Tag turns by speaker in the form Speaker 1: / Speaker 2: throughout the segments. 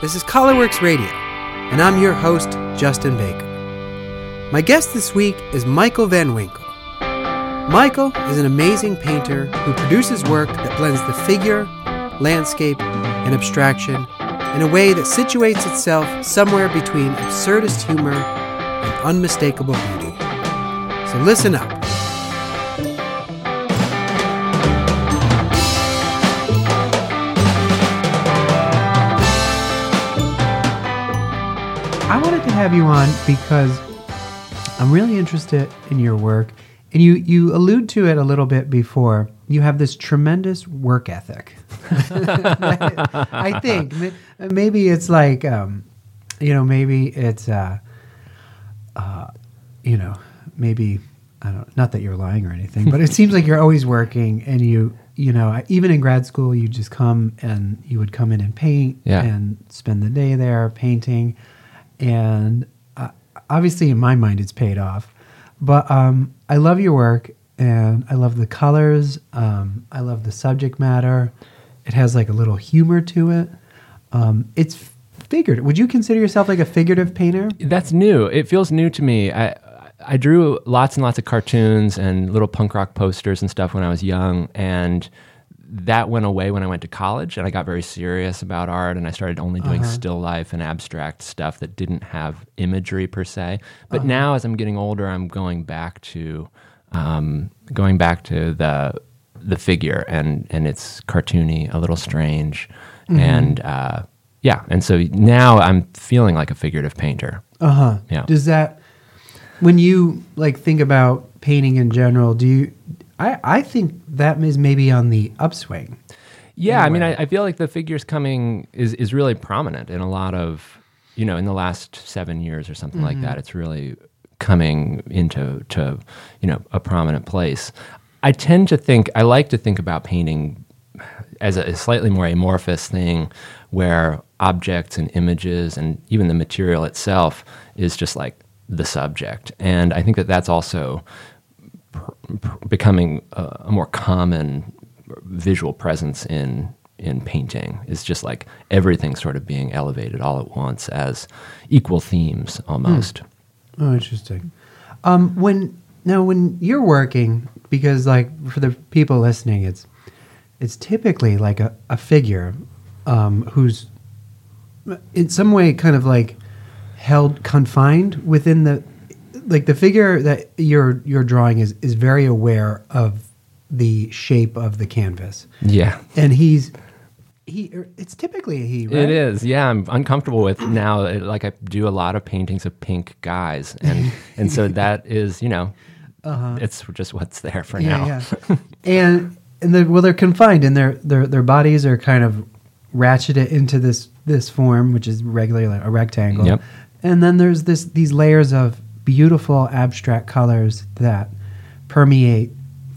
Speaker 1: This is Collarworks Radio, and I'm your host, Justin Baker. My guest this week is Michael Van Winkle. Michael is an amazing painter who produces work that blends the figure, landscape, and abstraction in a way that situates itself somewhere between absurdist humor and unmistakable beauty. So listen up. To have you on because I'm really interested in your work, and you you allude to it a little bit before. You have this tremendous work ethic. I think maybe it's like, um, you know, maybe it's, uh, uh, you know, maybe I don't. Not that you're lying or anything, but it seems like you're always working, and you, you know, even in grad school, you just come and you would come in and paint
Speaker 2: Yeah.
Speaker 1: and spend the day there painting, and uh, obviously in my mind it's paid off. But um, I love your work, and I love the colors. Um, I love the subject matter. It has like a little humor to it. Um, it's figurative. Would you consider yourself like a figurative painter?
Speaker 2: That's new. It feels new to me. I I drew lots and lots of cartoons and little punk rock posters and stuff when I was young, and that went away when I went to college, and I got very serious about art, and I started only doing still life and abstract stuff that didn't have imagery per se. But now, as I'm getting older, I'm going back to um, going back to the the figure, and and it's cartoony, a little strange, and uh, yeah, and so now I'm feeling like a figurative painter.
Speaker 1: Uh huh.
Speaker 2: Yeah.
Speaker 1: Does that when you like think about painting in general? Do you? I I think that is maybe on the upswing.
Speaker 2: Yeah, I mean. I, I feel like the figures coming is is really prominent in a lot of you know in the last seven years or something like mm-hmm. that. It's really coming into to you know a prominent place. I tend to think I like to think about painting as a, a slightly more amorphous thing, where objects and images and even the material itself is just like the subject, and I think that that's also becoming a, a more common visual presence in in painting is just like everything sort of being elevated all at once as equal themes almost.
Speaker 1: Oh, interesting. Um, when now when you're working, because like for the people listening, it's it's typically like a, a figure um, who's in some way kind of like held confined within the like the figure that you're you're drawing is is very aware of the shape of the canvas,
Speaker 2: Yeah.
Speaker 1: and he's he. It's typically a he. Right?
Speaker 2: It is, yeah. I'm uncomfortable with now. Like I do a lot of paintings of pink guys, and and so that is, you know, it's just what's there for now.
Speaker 1: Uh-huh. Yeah, yeah. and and they're, well, they're confined, and their their their bodies are kind of ratcheted into this this form, which is regularly like a rectangle.
Speaker 2: Yep.
Speaker 1: And then there's this these layers of beautiful abstract colors that permeate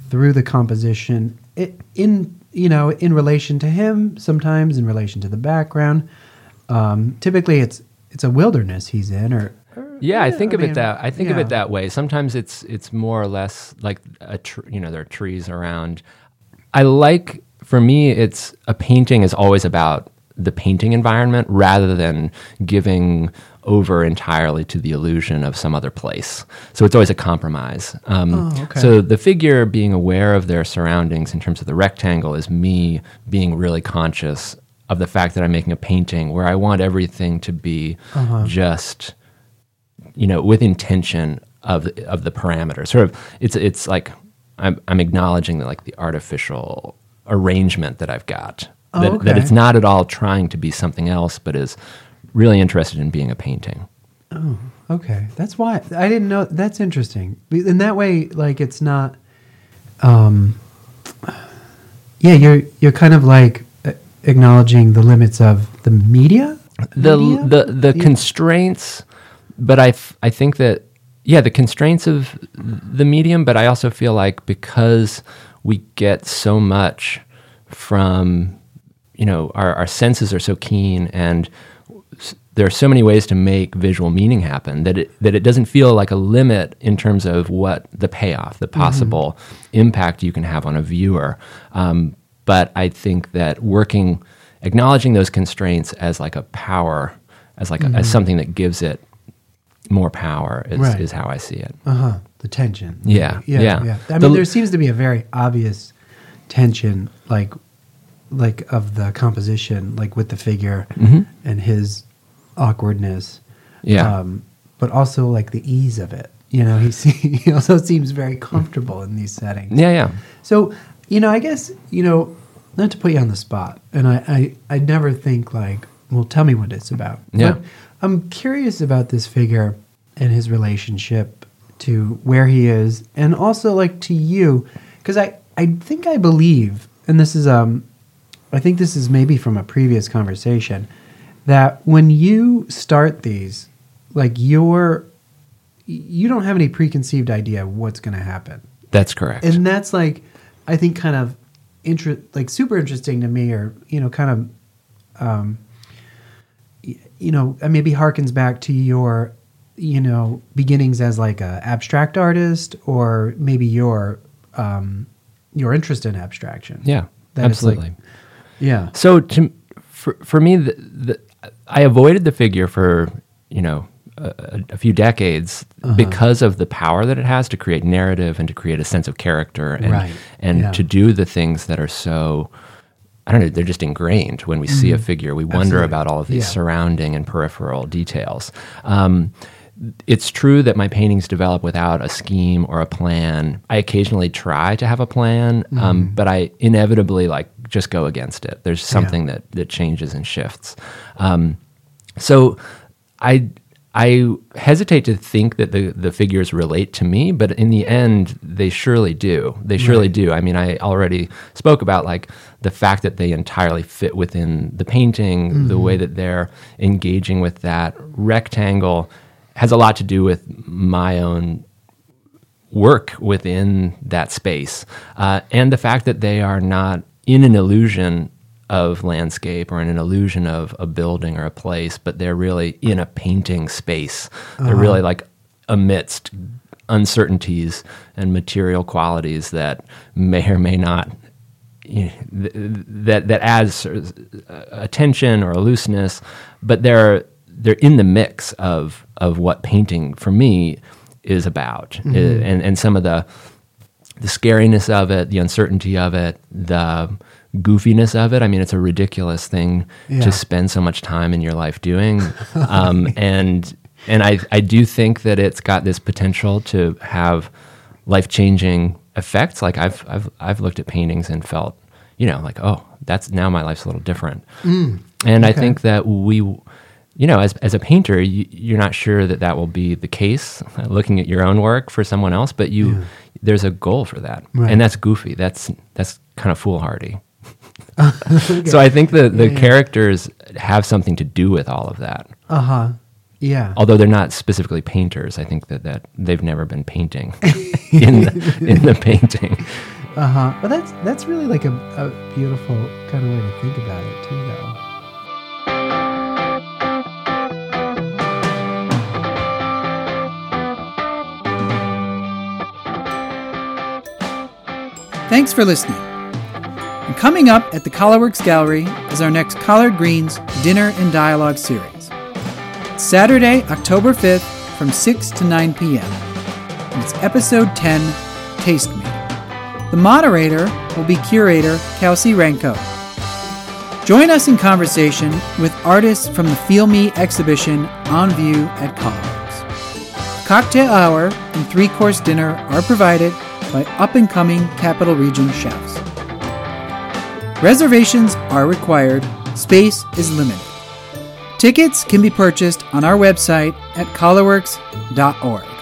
Speaker 1: through the composition. It, in you know in relation to him, sometimes in relation to the background. Um, typically, it's it's a wilderness he's in, or, or-
Speaker 2: Yeah, I think of
Speaker 1: mean,
Speaker 2: it that I think of it that way. Sometimes it's it's more or less like a tr- you know there are trees around. I like for me it's a painting is always about the painting environment rather than giving over entirely to the illusion of some other place. So it's always a compromise. Um,
Speaker 1: Oh, okay.
Speaker 2: So the figure being aware of their surroundings in terms of the rectangle is me being really conscious of the fact that I'm making a painting where I want everything to be
Speaker 1: Uh-huh.
Speaker 2: just you know, with intention of of the parameters. Sort of, it's it's like I'm I'm acknowledging that like the artificial arrangement that I've got.
Speaker 1: Oh,
Speaker 2: that, that it's not at all trying to be something else, but is really interested in being a painting.
Speaker 1: Oh, okay, that's why I didn't know. That's interesting. In that way, like it's not. Um, yeah, you're you're kind of like uh, acknowledging the limits of the media.
Speaker 2: the
Speaker 1: Media?
Speaker 2: the the constraints but I, f- I think that yeah the constraints of the medium but i also feel like because we get so much from you know our, our senses are so keen and there are so many ways to make visual meaning happen that it that it doesn't feel like a limit in terms of what the payoff the possible impact you can have on a viewer um, but i think that working acknowledging those constraints as like a power, as like a, as something that gives it more power is,
Speaker 1: Right.
Speaker 2: is how I see it.
Speaker 1: Uh huh. The tension.
Speaker 2: Yeah,
Speaker 1: Yeah.
Speaker 2: yeah.
Speaker 1: Yeah. I
Speaker 2: The-
Speaker 1: mean, there seems to be a very obvious tension, like, like of the composition, like with the figure
Speaker 2: Mhm.
Speaker 1: and his awkwardness.
Speaker 2: Yeah.
Speaker 1: Um, but also like the ease of it. You know, he se- he also seems very comfortable in these settings.
Speaker 2: Yeah, yeah.
Speaker 1: So, you know, I guess, you know, not to put you on the spot, and I, I, I never think like, well, tell me what it's about.
Speaker 2: Yeah.
Speaker 1: But I'm curious about this figure and his relationship to where he is, and also like to you, because I, I think I believe, and this is um, I think this is maybe from a previous conversation, that when you start these, like you're, you don't have any preconceived idea of what's going to happen
Speaker 2: That's correct.
Speaker 1: and that's like i think kind of inter- like super interesting to me or you know kind of um you know uh, maybe harkens back to your you know beginnings as like a abstract artist or maybe your um your interest in abstraction
Speaker 2: yeah,
Speaker 1: That it's like-
Speaker 2: absolutely.
Speaker 1: yeah
Speaker 2: So to, for for me, the, the, I avoided the figure for you know a, a few decades
Speaker 1: Uh-huh.
Speaker 2: because of the power that it has to create narrative and to create a sense of character and
Speaker 1: Right.
Speaker 2: and
Speaker 1: Yeah.
Speaker 2: to do the things that are so. I don't know. They're just ingrained. When we see a figure, we wonder
Speaker 1: Mm-hmm. Absolutely.
Speaker 2: about all of these
Speaker 1: Yeah.
Speaker 2: surrounding and peripheral details. Um, it's true that my paintings develop without a scheme or a plan. I occasionally try to have a plan,
Speaker 1: Mm-hmm.
Speaker 2: um, but I inevitably like just go against it. There's something that that changes and shifts. Um, so I I hesitate to think that the the figures relate to me, but in the end, they surely do. They surely do. I mean, I already spoke about like the fact that they entirely fit within the painting, the way that they're engaging with that rectangle has a lot to do with my own work within that space, uh, and the fact that they are not in an illusion of landscape or in an illusion of a building or a place, but they're really in a painting space. They're really like amidst uncertainties and material qualities that may or may not you know, th- that that adds sort of a tension or a looseness, but they're they're in the mix of of what painting for me is about, Uh, and and some of the the scariness of it, the uncertainty of it, the goofiness of it. I mean, it's a ridiculous thing
Speaker 1: Yeah.
Speaker 2: to spend so much time in your life doing, um, and and I I do think that it's got this potential to have life changing effects. Like I've I've I've looked at paintings and felt, you know, like oh, that's now my life's a little different. and I think that we, you know, as as a painter, you, you're not sure that that will be the case. uh, Looking at your own work for someone else, but you there's a goal for that,
Speaker 1: Right.
Speaker 2: and that's goofy. That's that's kind of foolhardy. So I think the the
Speaker 1: Yeah, yeah.
Speaker 2: characters have something to do with all of that.
Speaker 1: uh huh yeah
Speaker 2: Although they're not specifically painters, I think that, that they've never been painting in the, in the painting.
Speaker 1: Uh huh. But that's that's really like a, a beautiful kind of way to think about it too,
Speaker 3: Thanks for listening. And coming up at the Collarworks Gallery is our next Collard Greens Dinner and Dialogue series. Saturday, October 5th from 6 to 9 p.m. And it's episode 10 Taste Me. The moderator will be curator Kelsey Renko. Join us in conversation with artists from the Feel Me exhibition on view at Collarworks. Cocktail hour and three course dinner are provided by up and coming Capital Region chefs. Reservations are required, space is limited. Tickets can be purchased on our website at collarworks.org.